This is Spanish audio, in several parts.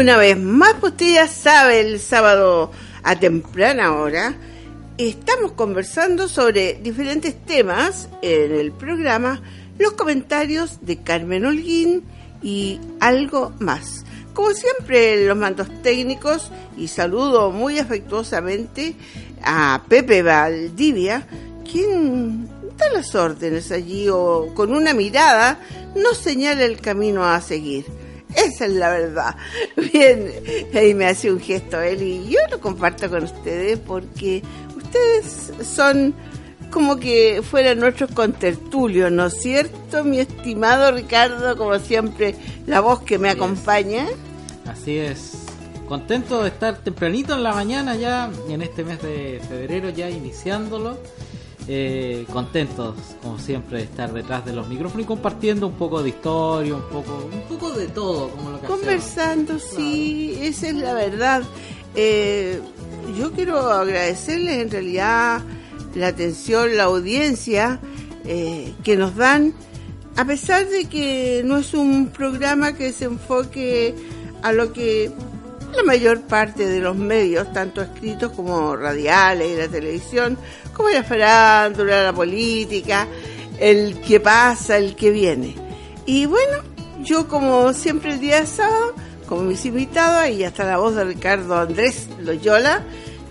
Una vez más, pues usted ya sabe, el sábado a temprana hora, estamos conversando sobre diferentes temas en el programa, los comentarios de Carmen Holguín y algo más. Como siempre, los mandos técnicos y saludo muy afectuosamente a Pepe Valdivia, quien da las órdenes allí o con una mirada nos señala el camino a seguir. Esa es la verdad. Bien, ahí me hace un gesto él y yo lo comparto con ustedes porque ustedes son como que fueran nuestros contertulios, ¿no es cierto, mi estimado Ricardo? Como siempre, la voz que me acompaña. Así es. Contento de estar tempranito en la mañana ya, en este mes de febrero ya iniciándolo. Eh, contentos, como siempre, de estar detrás de los micrófonos y compartiendo un poco de historia, un poco, un poco de todo, como lo que Conversando, sí, esa es la verdad. Eh, yo quiero agradecerles en realidad la atención, la audiencia eh, que nos dan, a pesar de que no es un programa que se enfoque a lo que la mayor parte de los medios, tanto escritos como radiales y la televisión, como la farándula, la política, el que pasa, el que viene. Y bueno, yo como siempre el día de sábado, como mis invitados, ahí está la voz de Ricardo Andrés Loyola,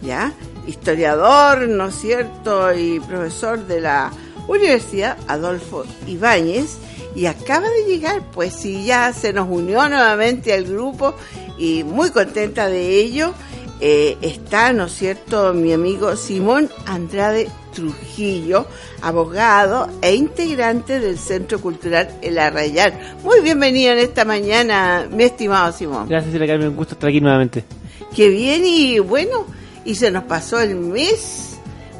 ya, historiador, ¿no es cierto? Y profesor de la Universidad Adolfo Ibáñez. Y acaba de llegar, pues sí, ya se nos unió nuevamente al grupo y muy contenta de ello. Eh, está, ¿no es cierto?, mi amigo Simón Andrade Trujillo, abogado e integrante del Centro Cultural El Arrayán. Muy bienvenido en esta mañana, mi estimado Simón. Gracias, Silvia Carmen, un gusto estar aquí nuevamente. Qué bien y bueno, y se nos pasó el mes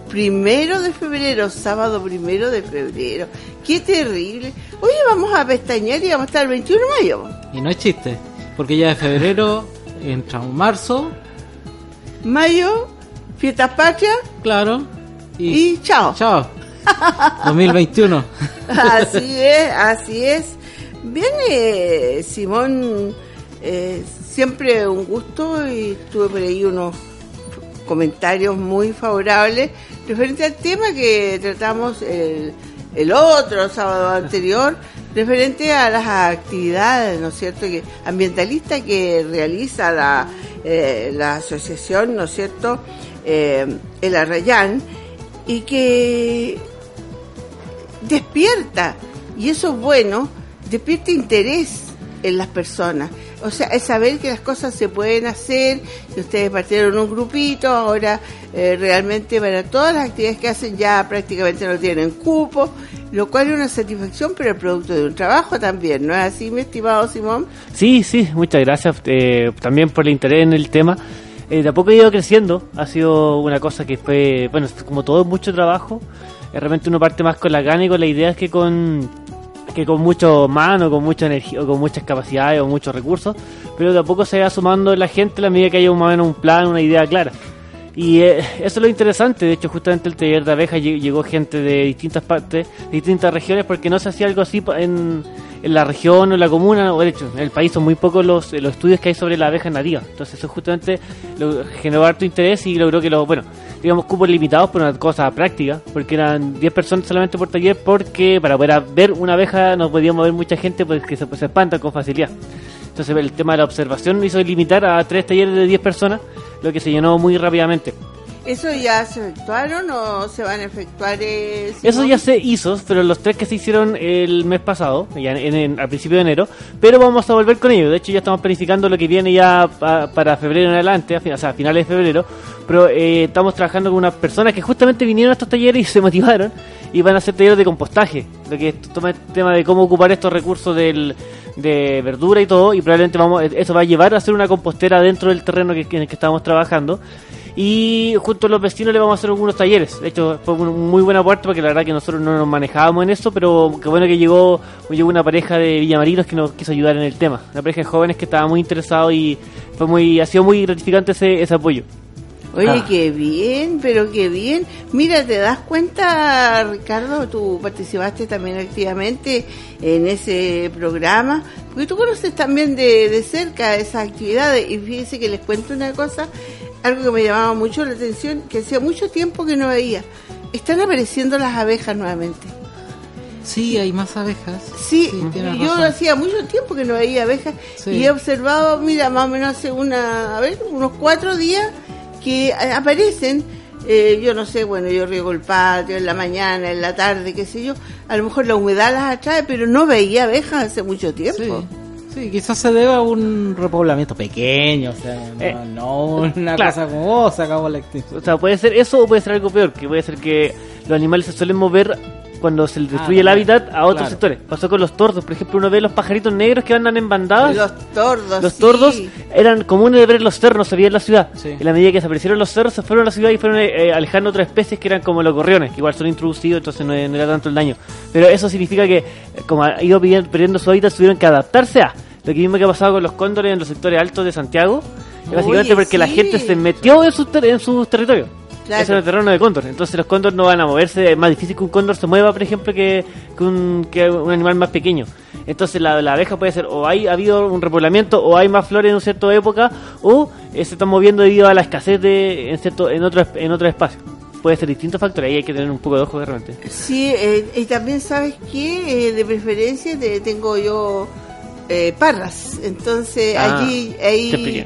primero de febrero, sábado primero de febrero. Qué terrible. Oye, vamos a pestañear y vamos a estar el 21 de mayo. Y no es chiste, porque ya de febrero entra un marzo. Mayo, fiestas patrias. Claro. Y, chao. Chao. 2021. así es, así es. Viene Simón, eh, siempre un gusto y tuve por ahí unos comentarios muy favorables referente al tema que tratamos el, el otro sábado anterior, referente a las actividades, ¿no es cierto?, que ambientalistas que realiza la, eh, la asociación, ¿no es cierto?, eh, el Arrayán, y que despierta, y eso es bueno, despierta interés en las personas. O sea, es saber que las cosas se pueden hacer, que ustedes partieron un grupito, ahora eh, realmente para todas las actividades que hacen ya prácticamente no tienen cupo, lo cual es una satisfacción, pero el producto de un trabajo también, ¿no es así, mi estimado Simón? Sí, sí, muchas gracias eh, también por el interés en el tema. Eh, de a poco ha ido creciendo, ha sido una cosa que fue, bueno, como todo, mucho trabajo. De repente uno parte más con la gana y con la idea es que con que con mucho mano, con mucha energía, con muchas capacidades o muchos recursos, pero de a poco se va sumando la gente a la medida que haya un, un plan, una idea clara. Y eh, eso es lo interesante, de hecho justamente el taller de abejas llegó gente de distintas partes, de distintas regiones, porque no se hacía algo así en, en la región o en la comuna, o de hecho en el país son muy pocos los, los estudios que hay sobre la abeja nativa. Entonces eso justamente lo, generó harto interés y logró que los, bueno, digamos, cupos limitados por una cosa práctica, porque eran 10 personas solamente por taller, porque para poder ver una abeja no podíamos ver mucha gente, pues que se, pues, se espanta con facilidad. Entonces el tema de la observación hizo limitar a tres talleres de 10 personas, lo que se llenó muy rápidamente. ¿Eso ya se efectuaron o se van a efectuar? Eh, Eso ya se hizo, pero los tres que se hicieron el mes pasado, ya en, principio de enero, pero vamos a volver con ellos. De hecho, ya estamos planificando lo que viene ya pa- para febrero en adelante, a o sea, a finales de febrero. Pero eh, estamos trabajando con unas personas que justamente vinieron a estos talleres y se motivaron y van a hacer talleres de compostaje. Lo que toma el tema de cómo ocupar estos recursos del, de verdura y todo. Y probablemente vamos eso va a llevar a hacer una compostera dentro del terreno que, en el que estamos trabajando. Y junto a los vecinos le vamos a hacer algunos talleres. De hecho, fue un muy buen aporte porque la verdad que nosotros no nos manejábamos en eso, pero qué bueno que llegó, llegó una pareja de villamarinos que nos quiso ayudar en el tema. Una pareja de jóvenes que estaba muy interesado y fue muy, ha sido muy gratificante ese, ese apoyo. Oye, Ah. qué bien, pero qué bien. Mira, ¿te das cuenta, Ricardo? Tú participaste también activamente en ese programa, porque tú conoces también de, de cerca esas actividades. Y fíjese que les cuento una cosa, algo que me llamaba mucho la atención, que hacía mucho tiempo que no veía. Están apareciendo las abejas nuevamente. Sí, hay más abejas. Sí, yo razón. hacía mucho tiempo que no veía abejas Sí. y he observado, mira, más o menos hace una, a ver, unos cuatro días que a- aparecen, eh, yo no sé, bueno, yo riego el patio en la mañana, en la tarde, qué sé yo, a lo mejor la humedad las atrae, pero no veía abejas hace mucho tiempo. Sí. Sí, quizás se deba a un repoblamiento pequeño, o sea, no, Eh, no una claro. cosa como, oh, se acabó la extinción. O sea, puede ser eso o puede ser algo peor, que puede ser que los animales se suelen mover cuando se les destruye el Ah, también, hábitat a otros claro. sectores. Pasó con los tordos, por ejemplo, uno ve los pajaritos negros que andan en bandadas. Los tordos. Los sí. tordos eran comunes de ver en los cerros, se veía en la ciudad. Sí. En la medida que desaparecieron los cerros, se fueron a la ciudad y fueron eh, alejando otras especies que eran como los gorriones, que igual son introducidos, entonces no, no era tanto el daño. Pero eso significa que, eh, como ha ido perdiendo su hábitat, tuvieron que adaptarse a lo que mismo que ha pasado con los cóndores en los sectores altos de Santiago. y Básicamente Oye, porque la gente se metió en sus, en sus territorios. Claro. Ese era el terreno de cóndor. Entonces los cóndores no van a moverse. Es más difícil que un cóndor se mueva, por ejemplo, que, que un, que un animal más pequeño. Entonces la, la abeja puede ser o hay ha habido un repoblamiento o hay más flores en una cierta época o eh, se están moviendo debido a la escasez de en cierto en otro en otro espacio. Puede ser distintos factores. Ahí hay que tener un poco de ojo realmente. Sí, eh, y también sabes que de preferencia te- tengo yo eh, parras, entonces Ah, allí ahí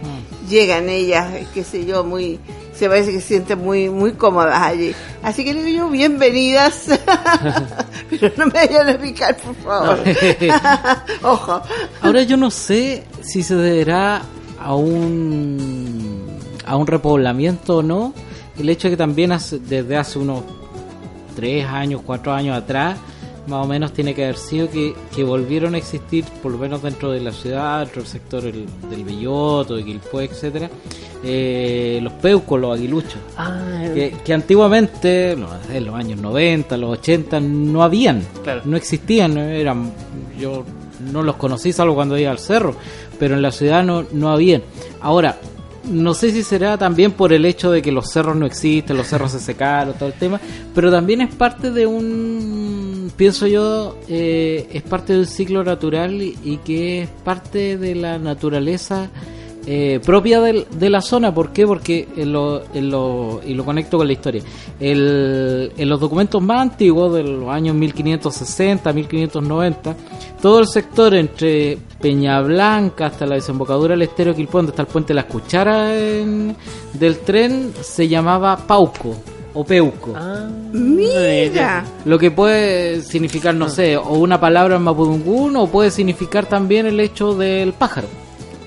llegan ellas, qué sé yo, muy se parece que se sienten muy muy cómodas allí. Así que le digo yo bienvenidas, pero no me vayan a picar, por favor. Ojo. Ahora yo no sé si se deberá a un a un repoblamiento o no. El hecho de que también hace- desde hace unos tres años, cuatro años atrás, más o menos tiene que haber sido que, que volvieron a existir, por lo menos dentro de la ciudad, dentro del sector el- del Belloto, de Quilpué, etcétera, eh, los peucos, los aguiluchos. Ah, Que, que antiguamente, no, en los años 90, los 80, no habían, Claro. no existían, no eran, yo no los conocí salvo cuando iba al cerro, pero en la ciudad no, no habían. Ahora, no sé si será también por el hecho de que los cerros no existen, los cerros se secaron, todo el tema, pero también es parte de un, pienso yo, eh, es parte de un ciclo natural y, que es parte de la naturaleza eh, propia del- de la zona. ¿Por qué? Porque en lo, en lo- y lo conecto con la historia. El- en los documentos más antiguos de los años 1560, 1590, todo el sector entre Peña Blanca hasta la desembocadura del estero Quilpón, donde está el puente de las cucharas en- del tren, se llamaba Pauco o Peuco. ah, Mira. Lo que puede significar, no sé, o una palabra en mapudungún, o puede significar también el hecho del pájaro.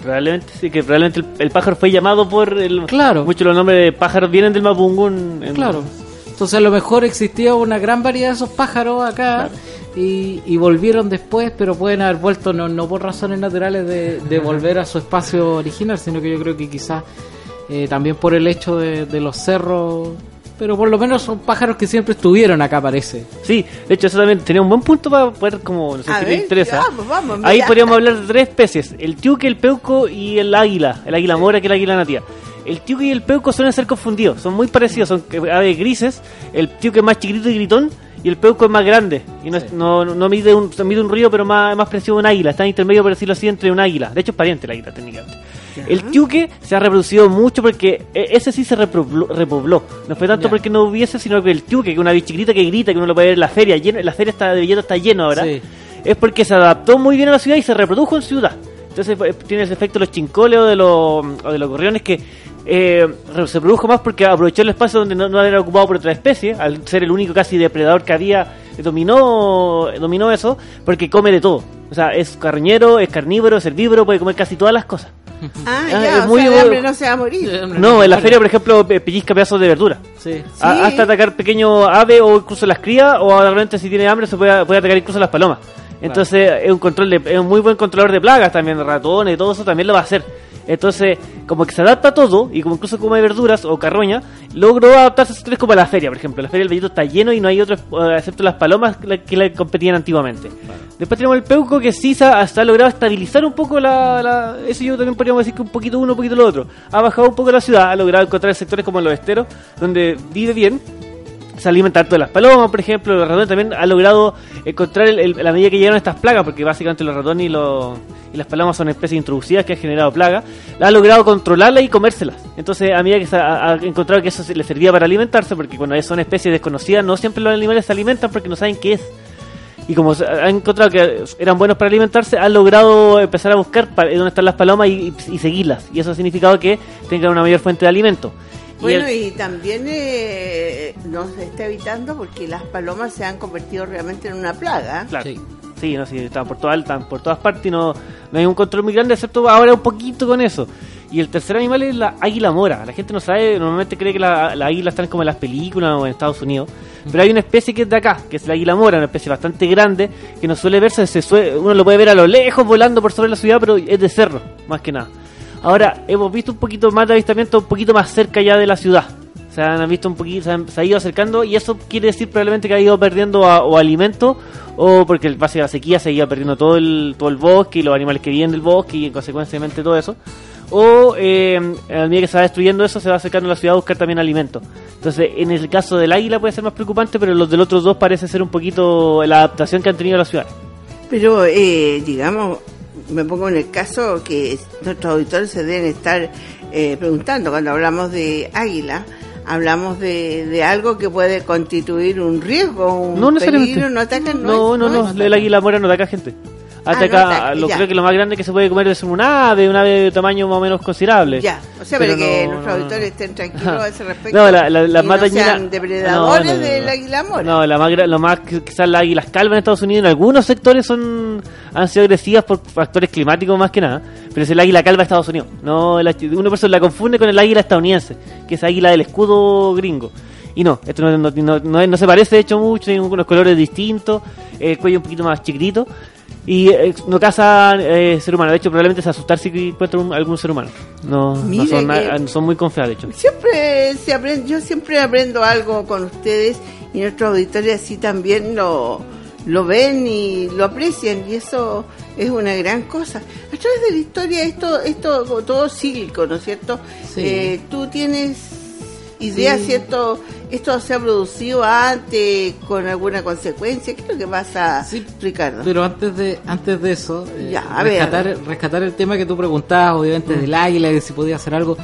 Probablemente sí, que probablemente el, el pájaro fue llamado por el. Claro. Muchos los nombres de pájaros vienen del mapungún. en- Claro. Entonces a lo mejor existía una gran variedad de esos pájaros acá y, y volvieron después, pero pueden haber vuelto no, no por razones naturales de, de volver a su espacio original, sino que yo creo que quizás eh, también por el hecho de, de los cerros, pero por lo menos son pájaros que siempre estuvieron acá, parece. Sí, de hecho eso también tenía un buen punto para poder, como, no sé A si ver, te interesa. vamos, vamos, Ahí podríamos hablar de tres especies, el tiuque, el peuco y el águila, el águila mora que el águila nativa. El tiuque y el peuco suelen ser confundidos, son muy parecidos, son que- aves grises, el tiuque es más chiquitito y gritón y el peuco es más grande y no, es- no, no mide, un, mide un río pero más, más parecido a un águila, está en intermedio por decirlo así entre un águila, de hecho es pariente el águila técnicamente. El tiuque se ha reproducido mucho porque e- ese sí se repobló, repobló. No fue tanto porque no hubiese, sino que el tiuque, que es una bichiquita que grita, que uno lo puede ver en la feria, lleno, la feria está de billetes está lleno ahora, Sí. es porque se adaptó muy bien a la ciudad y se reprodujo en ciudad. Entonces pues, tiene ese efecto de los chincoles o de los, o de los gorriones que eh, se produjo más porque aprovechó el espacio donde no, no era ocupado por otra especie, al ser el único casi depredador que había, eh, dominó, dominó eso, porque come de todo. O sea, es carroñero, es carnívoro, es herbívoro, puede comer casi todas las cosas. Ah, Ah, ya, es o muy sea, de hambre no se va a morir. No, en la feria, por ejemplo, pe- pellizca pedazos de verdura. Sí. A- hasta atacar pequeño ave o incluso las crías, o realmente si tiene hambre se puede, puede atacar incluso las palomas. Entonces es un control de, es un muy buen controlador de plagas también, ratones y todo eso también lo va a hacer. Entonces, como que se adapta a todo, y como incluso come verduras o carroña, logró adaptarse a sectores como la feria, por ejemplo. La feria del bellito está lleno y no hay otros, eh, excepto las palomas, que le competían antiguamente. Después tenemos el peuco que sí se ha, hasta ha logrado estabilizar un poco la, la- Eso yo también podríamos decir que un poquito uno, un poquito lo otro. Ha bajado un poco la ciudad, ha logrado encontrar sectores como los esteros, donde vive bien, se alimenta harto de las palomas, por ejemplo, los ratones también ha logrado encontrar el, la medida que llegaron estas plagas, porque básicamente los ratones y, los, y las palomas son especies introducidas que han generado plagas, ha logrado controlarlas y comérselas. Entonces, a medida que se ha, encontrado que eso se- le servía para alimentarse, porque cuando son especies desconocidas, no siempre los animales se alimentan porque no saben qué es. Y como han encontrado que eran buenos para alimentarse, han logrado empezar a buscar dónde están las palomas y- y seguirlas. Y eso ha significado que tengan una mayor fuente de alimento. Y Bueno, el- y también eh, nos está evitando porque las palomas se han convertido realmente en una plaga. Claro. Sí. Sí, no, sí, están por todas, están por todas partes y no, no hay un control muy grande, excepto ahora un poquito con eso. Y el tercer animal es la águila mora. La gente no sabe, normalmente cree que la- las águilas están como en las películas o en Estados Unidos. Pero hay una especie que es de acá, que es la águila mora, una especie bastante grande, que no suele verse, se sue- uno lo puede ver a lo lejos volando por sobre la ciudad, pero es de cerro, más que nada. Ahora, hemos visto un poquito más de avistamiento, un poquito más cerca ya de la ciudad. Se han visto un poquito, se, han- ha ido acercando y eso quiere decir probablemente que ha ido perdiendo o alimento o porque el base de la sequía se iba perdiendo todo el, todo el bosque y los animales que viven del bosque y consecuentemente todo eso. O eh, a medida que se va destruyendo eso se va acercando a la ciudad a buscar también alimento. Entonces, en el caso del águila puede ser más preocupante, pero los del otros dos parece ser un poquito la adaptación que han tenido a la ciudad. Pero, eh, digamos, me pongo en el caso que nuestros auditores se deben estar eh, preguntando cuando hablamos de águila. Hablamos de, de algo que puede constituir un riesgo, un No peligro, no atacan, No, es- no, no, es- el águila mora no ataca gente. Ah, Ataca, no ataca, lo creo que lo más grande que se puede comer es un ave, un ave de tamaño más o menos considerable. Ya, o sea, para que no, nuestros no, auditores estén tranquilos a ese respecto. No, la, la, la más sean depredadores del águila mora. No, la más, gra- lo más quizás las águilas calvas en Estados Unidos en algunos sectores son han sido agresivas por factores climáticos más que nada, pero es el águila calva de Estados Unidos. No, la, una persona la confunde con el águila estadounidense, que es águila del escudo gringo. Y no, esto no, no, no- no- no se parece de hecho mucho, tiene unos colores distintos, el cuello un poquito más chiquitito. Y eh, no caza eh, ser humano, de hecho probablemente se asustar si encuentra un- algún ser humano. No, no son, na- son muy confiados de hecho. Siempre se aprende, yo siempre aprendo algo con ustedes y nuestros auditores así también lo, lo ven y lo aprecian y eso es una gran cosa. A través de la historia esto esto todo cíclico, ¿no es cierto? Sí. Eh, Tú tienes ideas, Sí. ¿cierto? Esto se ha producido antes con alguna consecuencia. ¿Qué es lo que pasa, Sí, Ricardo? Pero antes de antes de eso, eh, ver. rescatar, el tema que tú preguntabas, obviamente del águila, de si podía hacer algo.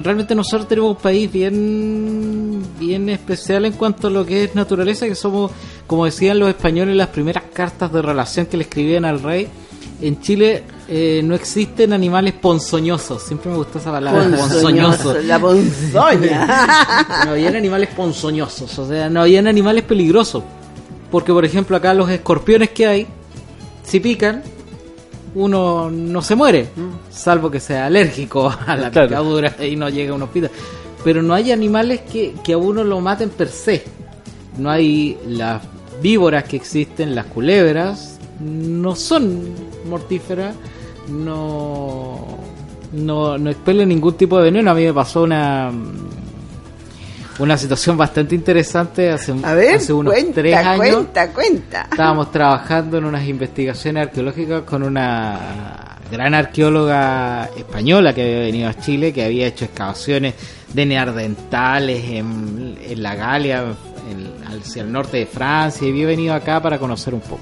Realmente nosotros tenemos un país bien bien especial en cuanto a lo que es naturaleza, que somos, como decían los españoles, las primeras cartas de relación que le escribían al rey. En Chile eh, no existen animales ponzoñosos. Siempre me gustó esa palabra, ponzoñoso. La ponzoña. no habían animales ponzoñosos, o sea, no habían animales peligrosos. Porque, por ejemplo, acá los escorpiones que hay, si pican, uno no se muere, salvo que sea alérgico a la Claro. picadura y no llegue a un hospital. Pero no hay animales que, que a uno lo maten per se. No hay las víboras que existen, las culebras, no son mortíferas, no, no, no expelen ningún tipo de veneno. A mí me pasó una una situación bastante interesante hace, A ver, hace unos cuenta, tres años. cuenta, cuenta. Estábamos trabajando en unas investigaciones arqueológicas con una gran arqueóloga española que había venido a Chile, que había hecho excavaciones de neandertales en, en la Galia, en- hacia el norte de Francia, y había venido acá para conocer un poco.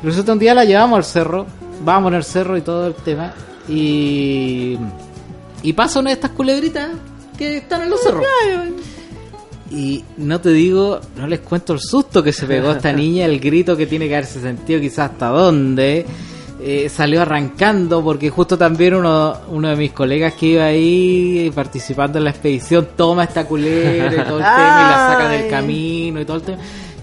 Resulta un día la llevamos al cerro, vamos al cerro y todo el tema, y, y pasa una de estas culebritas que están en los cerros. Y no te digo, no les cuento el susto que se pegó esta niña, el grito que tiene que haberse sentido quizás hasta dónde, eh, salió arrancando porque justo también uno, uno de mis colegas que iba ahí participando en la expedición toma esta culebra y todo el tema y la saca del camino y todo el tema.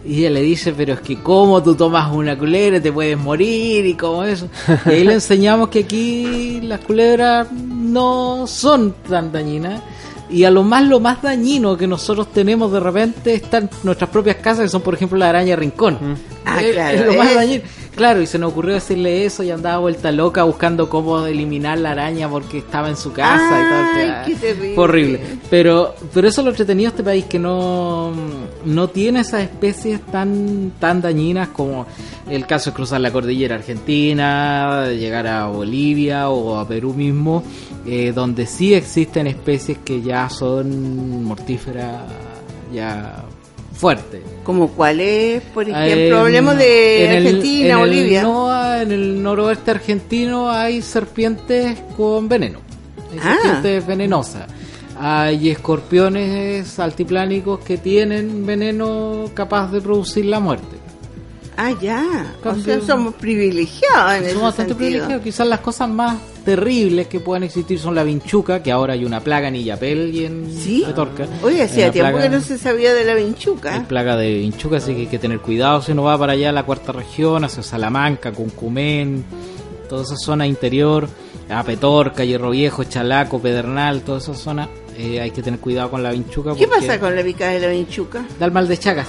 Y ella le dice, pero es que cómo tú tomas una culebra, te puedes morir y como eso. Y ahí le enseñamos que aquí las culebras no son tan dañinas. Y a lo más lo más dañino que nosotros tenemos de repente están nuestras propias casas, que son por ejemplo la araña rincón. Ah, Es- claro, es lo más dañino. Claro, y se nos ocurrió decirle eso y andaba vuelta loca buscando cómo eliminar la araña porque estaba en su casa y todo Ay, qué terrible. Horrible. Pero, pero eso es lo entretenido de este país, que no, no tiene esas especies tan, tan dañinas como el caso de cruzar la cordillera argentina, llegar a Bolivia o a Perú mismo, eh, donde sí existen especies que ya son mortíferas, ya fuertes. Como cuál es, por ejemplo, En- hablemos de en el- Argentina, en el Bolivia. NOA, en el noroeste argentino hay serpientes con veneno. Hay Ah. serpientes venenosas. Hay escorpiones altiplánicos que tienen veneno capaz de producir la muerte. Ah, ya. O sea, somos privilegiados en ese Somos bastante sentido. privilegiados. Quizás las cosas más terribles que puedan existir son la vinchuca, que ahora hay una plaga en Illapel y en ¿Sí? Petorca. Oye, Hay hacía tiempo que no se sabía de la Hay vinchuca. plaga de vinchuca, así que hay que tener cuidado si uno va para allá a la cuarta región, hacia Salamanca, Cuncumén, toda esa zona interior, a Petorca, Hierro Viejo, Chalaco, Pedernal, toda esa zona, eh, hay que tener cuidado con la vinchuca. ¿Qué pasa con la picada de la vinchuca? Da el mal de Chagas.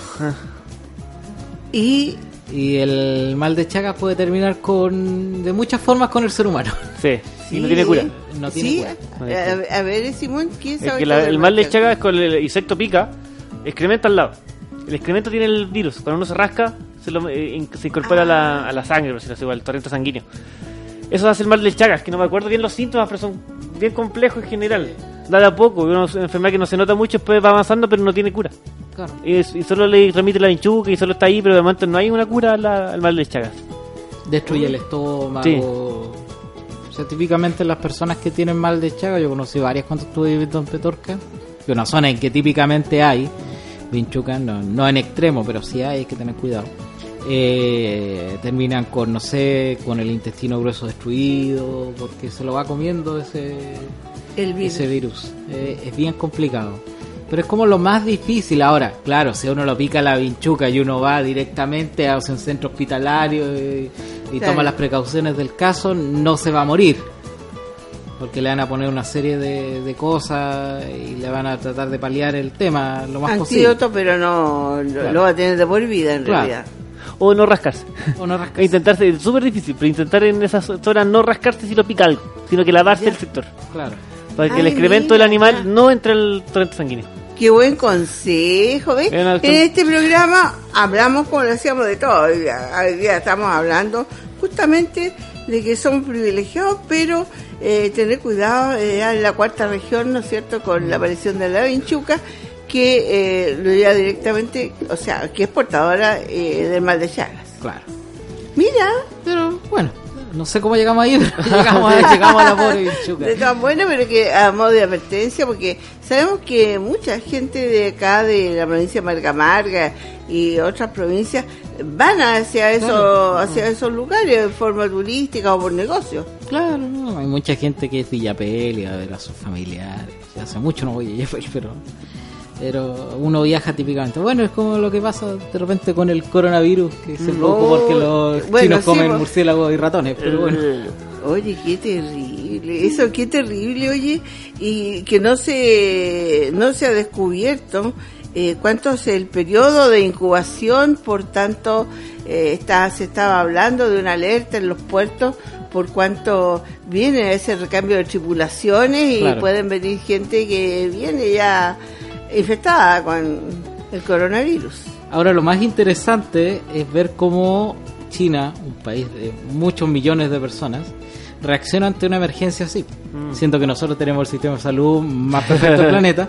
Y Y el mal de Chagas puede terminar con de muchas formas con el ser humano. Sí, y no Sí. tiene cura. No tiene sí, cura. No tiene cura. a, a ver, Simón, ¿quién Es sabe que la- sobre el mal de Chagas? Es con el insecto pica, excremento al lado. El excremento tiene el virus. Cuando uno se rasca, se, lo, eh, in- se incorpora a, la, a la sangre, por decirlo así, o al torrente sanguíneo. Eso hace el mal del Chagas, que no me acuerdo bien los síntomas, pero son bien complejos en general. Da de a poco, una enfermedad que no se nota mucho, después va avanzando, pero no tiene cura. Claro. Y, es- y solo le transmite la vinchuca y solo está ahí, pero de momento no hay una cura al, al mal del Chagas. Destruye el estómago. Sí. O sea, típicamente las personas que tienen mal de Chagas, yo conocí varias cuando estuve viviendo en Petorca, que una zona en que típicamente hay vinchuca, no, no en extremo, pero sí hay, hay que tener cuidado. Eh, terminan con, no sé, con el intestino grueso destruido, porque se lo va comiendo ese, El virus. ese virus. Eh, es bien complicado. Pero es como lo más difícil ahora. Claro, si a uno lo pica la vinchuca y uno va directamente a un centro hospitalario y, y Claro. toma las precauciones del caso, no se va a morir. Porque le van a poner una serie de, de cosas y le van a tratar de paliar el tema lo más posible. Antídoto, pero no lo, Claro. lo va a tener de por vida en Claro. realidad. O no rascarse. O no E rascarse. intentarse, es súper difícil, pero intentar en esas zonas no rascarse si lo pica algo, sino que lavarse Ya. el sector. Claro. Para que Ay, el excremento mira, del animal no entre al torrente sanguíneo. Qué buen consejo, ¿ves? En En este programa hablamos como lo hacíamos de todo. Hoy día, estamos hablando justamente de que somos privilegiados, pero eh, tener cuidado eh, en la cuarta región, ¿no es cierto?, con la aparición de la vinchuca, que eh, lo lleva directamente, o sea, que es portadora eh, del mal de Chagas. Claro. Mira, Pero bueno, no sé cómo llegamos ahí, pero llegamos a, llegamos a la pobre vinchuca. De todas buenas, pero que a modo de advertencia, porque sabemos que mucha gente de acá, de la provincia de Margamarga y otras provincias, van hacia, eso, Claro. hacia esos lugares de forma turística o por negocio. Claro, no, hay mucha gente que es de Illapel y a ver a sus familiares. Hace mucho no voy a Illapel, pero, pero uno viaja típicamente. Bueno, es como lo que pasa de repente con el coronavirus, que se No, produjo porque los bueno, chinos sí, comen pues. murciélagos y ratones, pero bueno. Oye, qué terrible, eso qué terrible, oye, y que no se, no se ha descubierto eh, cuánto es el periodo de incubación, por tanto, eh, está, se estaba hablando de una alerta en los puertos por cuanto viene ese recambio de tripulaciones y Claro. pueden venir gente que viene ya infectada con el coronavirus. Ahora lo más interesante es ver cómo China, un país de muchos millones de personas, reacciona ante una emergencia así. Siento que nosotros tenemos el sistema de salud más perfecto del planeta.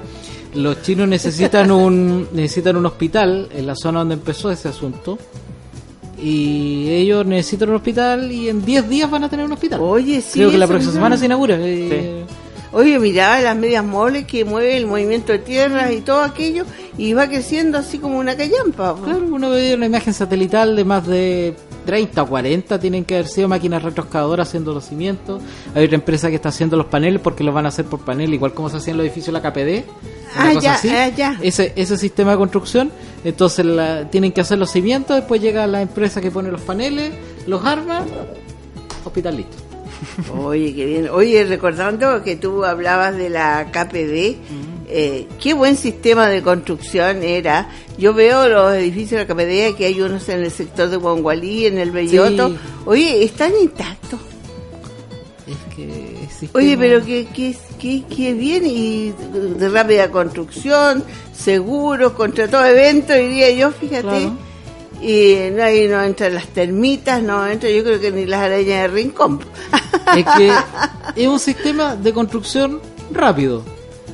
Los chinos necesitan un necesitan un hospital en la zona donde empezó ese asunto. Y ellos necesitan un hospital y en 10 días van a tener un hospital. Oye, sí. Creo que la próxima semana se inaugura. eh, Oye, miraba las medias moles que mueve el movimiento de tierras y todo aquello y va creciendo así como una callampa. Claro, uno ve una imagen satelital de más de 30 o 40 tienen que haber sido máquinas retroscavadoras haciendo los cimientos. Hay otra empresa que está haciendo los paneles porque los van a hacer por panel, igual como se hacía en los edificios de la KPD. Ah, ya, así. ah, ya. Ese, ese sistema de construcción. Entonces la- tienen que hacer los cimientos, después llega la empresa que pone los paneles, los arma, hospital listo. Oye, qué bien. Oye, recordando que tú hablabas de la KPD, eh, qué buen sistema de construcción era. Yo veo los edificios de la KPD, que hay unos en el sector de Guangualí, en el Belloto. Sí. Oye, están intactos. Es que el sistema- Oye, pero qué, qué, qué, qué bien y de rápida construcción, seguros, contra todo evento, diría yo, fíjate. Claro. Y no, ahí no entran las termitas, no entran, yo creo que ni las arañas de rincón. Es que es un sistema de construcción rápido,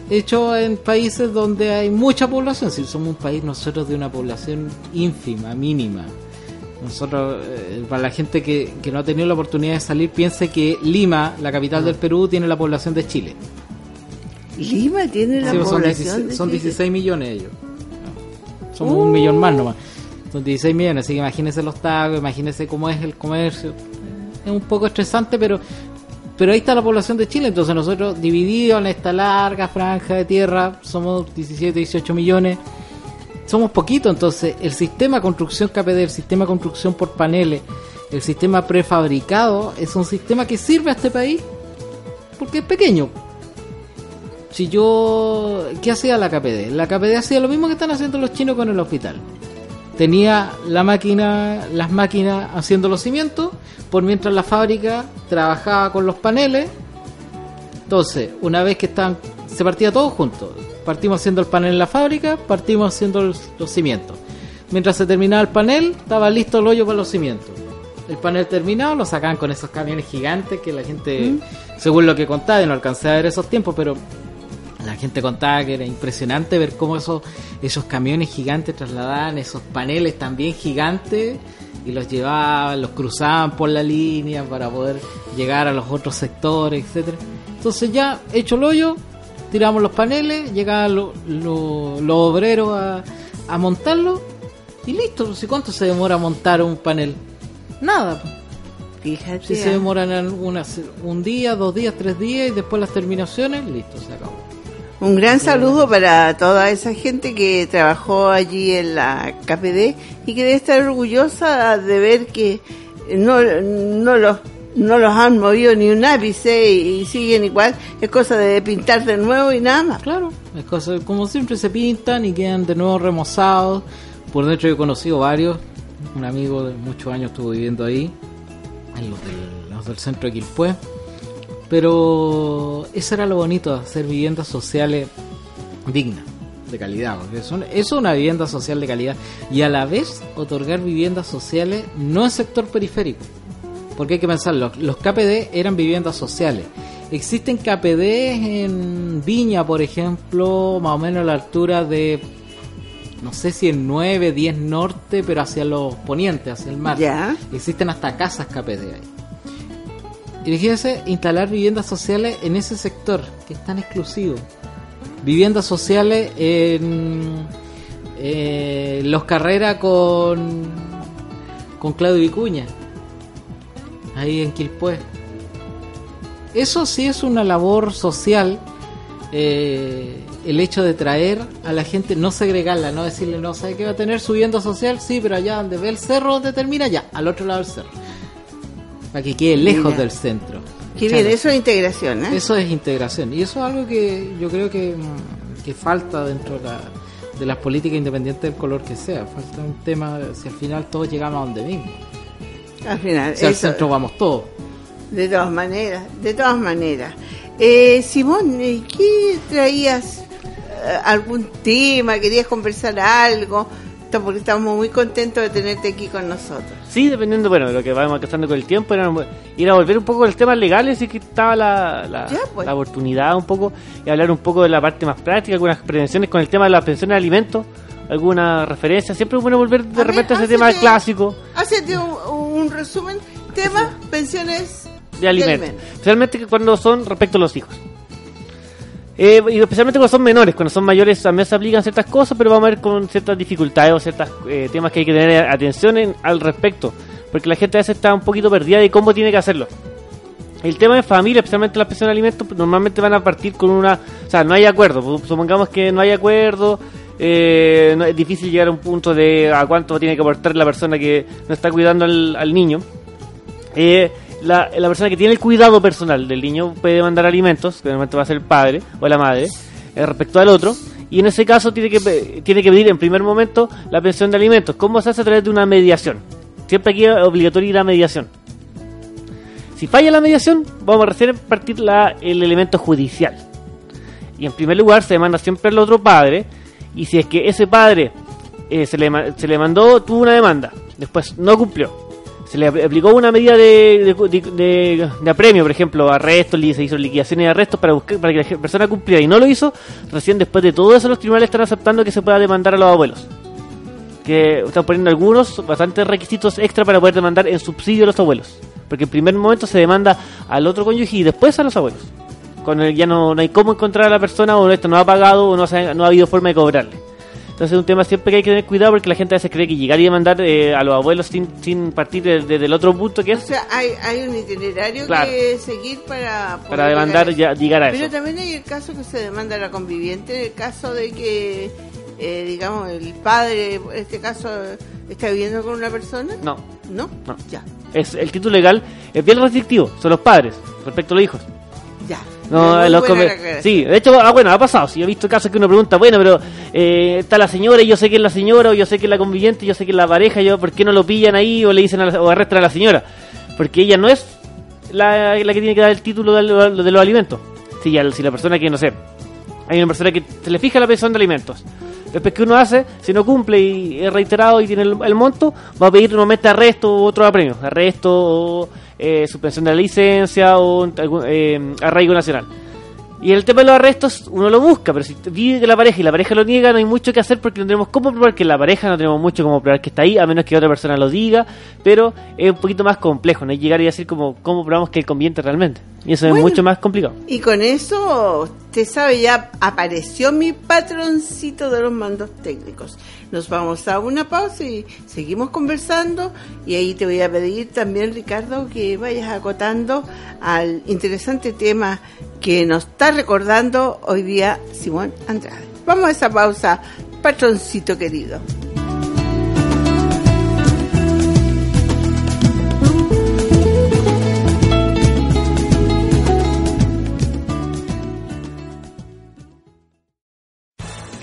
hecho en países donde hay mucha población. Si somos un país nosotros de una población ínfima, mínima. Nosotros, eh, para la gente que, que no ha tenido la oportunidad de salir, piense que Lima, la capital del Perú, tiene la población de Chile. Lima tiene la Sí, son, población 16, de son Chile. 16 millones ellos. Somos un millón más nomás. Son 16 millones, así que imagínense los tagos, imagínense cómo es el comercio. Es un poco estresante, pero pero ahí está la población de Chile. Entonces nosotros, divididos en esta larga franja de tierra, somos 17, 18 millones. Somos poquitos, entonces el sistema construcción KPD, el sistema construcción por paneles, el sistema prefabricado, es un sistema que sirve a este país porque es pequeño. Si yo... ¿Qué hacía la KPD? La KPD hacía lo mismo que están haciendo los chinos con el hospital. Tenía la máquina, las máquinas haciendo los cimientos, por mientras la fábrica trabajaba con los paneles. Entonces, una vez que estaban, se partía todo junto. Partimos haciendo el panel en la fábrica, partimos haciendo los, los cimientos. Mientras se terminaba el panel, estaba listo el hoyo para los cimientos. El panel terminado lo sacaban con esos camiones gigantes que la gente, según lo que contaba, y no alcancé a ver esos tiempos, pero la gente contaba que era impresionante ver cómo esos, esos camiones gigantes trasladaban esos paneles también gigantes y los llevaban, los cruzaban por la línea para poder llegar a los otros sectores, etcétera. Entonces ya hecho el hoyo, tiramos los paneles, llegaban lo- lo- los obreros a, a montarlo y listo. ¿Y cuánto se demora montar un panel? Nada. pues. Fíjate. Si se demoran algunas, un día, dos días, tres días y después las terminaciones, listo, se acabó. Un gran saludo para toda esa gente que trabajó allí en la KPD y que debe estar orgullosa de ver que no, no los no los han movido ni un ápice y, siguen igual. Es cosa de pintar de nuevo y nada más. Claro, es cosa, como siempre se pintan y quedan de nuevo remozados. Por dentro yo he conocido varios. Un amigo de muchos años estuvo viviendo ahí, en los del, los del centro de Quilpué. Pero eso era lo bonito, hacer viviendas sociales dignas, de calidad. Porque son, eso es una vivienda social de calidad. Y a la vez otorgar viviendas sociales no en sector periférico. Porque hay que pensar, los, los KPD eran viviendas sociales. Existen KPD en Viña, por ejemplo, más o menos a la altura de, no sé si en 9, 10 norte, pero hacia los ponientes, hacia el mar. Ya. Existen hasta casas KPD ahí. Y fíjense, instalar viviendas sociales en ese sector, que es tan exclusivo. Viviendas sociales en eh, Los Carreras con, con Claudio Vicuña, ahí en Quilpué. Eso sí es una labor social, eh, el hecho de traer a la gente, no segregarla, no decirle, no, ¿sabe que va a tener su vivienda social? Sí, pero allá donde ve el cerro, donde termina, ya, al otro lado del cerro. Para que quede lejos Mira. del centro. Qué Claro. bien, eso es integración, ¿eh? Eso es integración. Y eso es algo que yo creo que, mm, que falta dentro de, la- de las políticas independientes del color que sea. Falta un tema, si al final todos llegamos a donde mismo. Al final, Si al eso, centro vamos todos. de todas maneras, de todas maneras. Eh, Simón, eh, ¿qué traías? Eh, ¿Algún tema? ¿Querías conversar algo? Esto Porque estamos muy contentos de tenerte aquí con nosotros. Sí, dependiendo, bueno, de lo que vamos alcanzando con el tiempo, era ir a volver un poco al tema legales y que estaba la, la, Ya, pues. la oportunidad un poco y hablar un poco de la parte más práctica, algunas prevenciones con el tema de las pensiones de alimentos, alguna referencia. Siempre es bueno volver de A repente a ese tema clásico Hacete un, un resumen. Tema, pensiones de alimentos, especialmente cuando son respecto a los hijos. Eh, y especialmente cuando son menores, cuando son mayores también se aplican ciertas cosas, pero vamos a ver con ciertas dificultades o ciertos temas que hay que tener atención en- al respecto porque la gente a veces está un poquito perdida de cómo tiene que hacerlo. El tema de familia, especialmente la pensión de alimentos, normalmente van a partir con una... O sea, no hay acuerdo. Supongamos que no hay acuerdo, eh, es difícil llegar a un punto de a cuánto tiene que aportar la persona que no está cuidando al, niño. Eh, la, persona que tiene el cuidado personal del niño puede mandar alimentos, que normalmente va a ser el padre o la madre, eh, respecto al otro. Y en ese caso tiene que, tiene que pedir en primer momento la pensión de alimentos. ¿Cómo se hace a través de una mediación? Siempre aquí es obligatorio ir a mediación. Si falla la mediación, vamos a recién partir el elemento judicial. Y en primer lugar se demanda siempre al otro padre. Y si es que ese padre eh, se, le, se le mandó, tuvo una demanda, después no cumplió, se le aplicó una medida de, de, apremio, por ejemplo, arresto, se hizo liquidaciones de arrestos para, buscar, para que la persona cumpliera y no lo hizo, recién después de todo eso los tribunales están aceptando que se pueda demandar a los abuelos. Que están poniendo algunos bastantes requisitos extra para poder demandar en subsidio a los abuelos. Porque en primer momento se demanda al otro cónyuge y después a los abuelos. Con el, ya no, no hay cómo encontrar a la persona o esto no ha pagado o no, no ha habido forma de cobrarle. Entonces es un tema siempre que hay que tener cuidado porque la gente a veces cree que llegar y demandar eh, a los abuelos sin, sin partir desde el otro punto que es... O sea, hay, hay un itinerario que seguir para... Para demandar, ya, llegar a Pero eso. Pero también hay el caso que se demanda a la conviviente, en el caso de que, eh, digamos, el padre, en este caso, está viviendo con una persona. No. ¿No? No. Ya. Es, el título legal es bien restrictivo, son los padres respecto a los hijos. No, los sí, de hecho, ah, bueno, ha pasado. Si he visto casos que uno pregunta, bueno, pero eh, está la señora y yo sé que es la señora, o yo sé que es la conviviente, yo sé que es la pareja, yo, ¿por qué no lo pillan ahí o le dicen o arrestan a la señora? Porque ella no es la, la que tiene que dar el título de, de los alimentos. Si, si la persona que, no sé, hay una persona que se le fija la pensión de alimentos. Después que uno hace, si no cumple y es reiterado y tiene el, monto, va a pedir nuevamente arresto u otro apremio. Arresto o eh, suspensión de la licencia o eh, arraigo nacional. Y el tema de los arrestos, uno lo busca, pero si vive la pareja y la pareja lo niega, no hay mucho que hacer porque no tenemos cómo probar que la pareja, no tenemos mucho como probar que está ahí, a menos que otra persona lo diga, pero es un poquito más complejo, no hay llegar y decir como cómo probamos que el conviene realmente. Y eso es mucho más complicado. Y con eso, usted sabe, ya apareció mi patroncito de los mandos técnicos. Nos vamos a una pausa y seguimos conversando. Y ahí te voy a pedir también, Ricardo, que vayas acotando al interesante tema que nos está recordando hoy día Simón Andrade. Vamos a esa pausa, patroncito querido.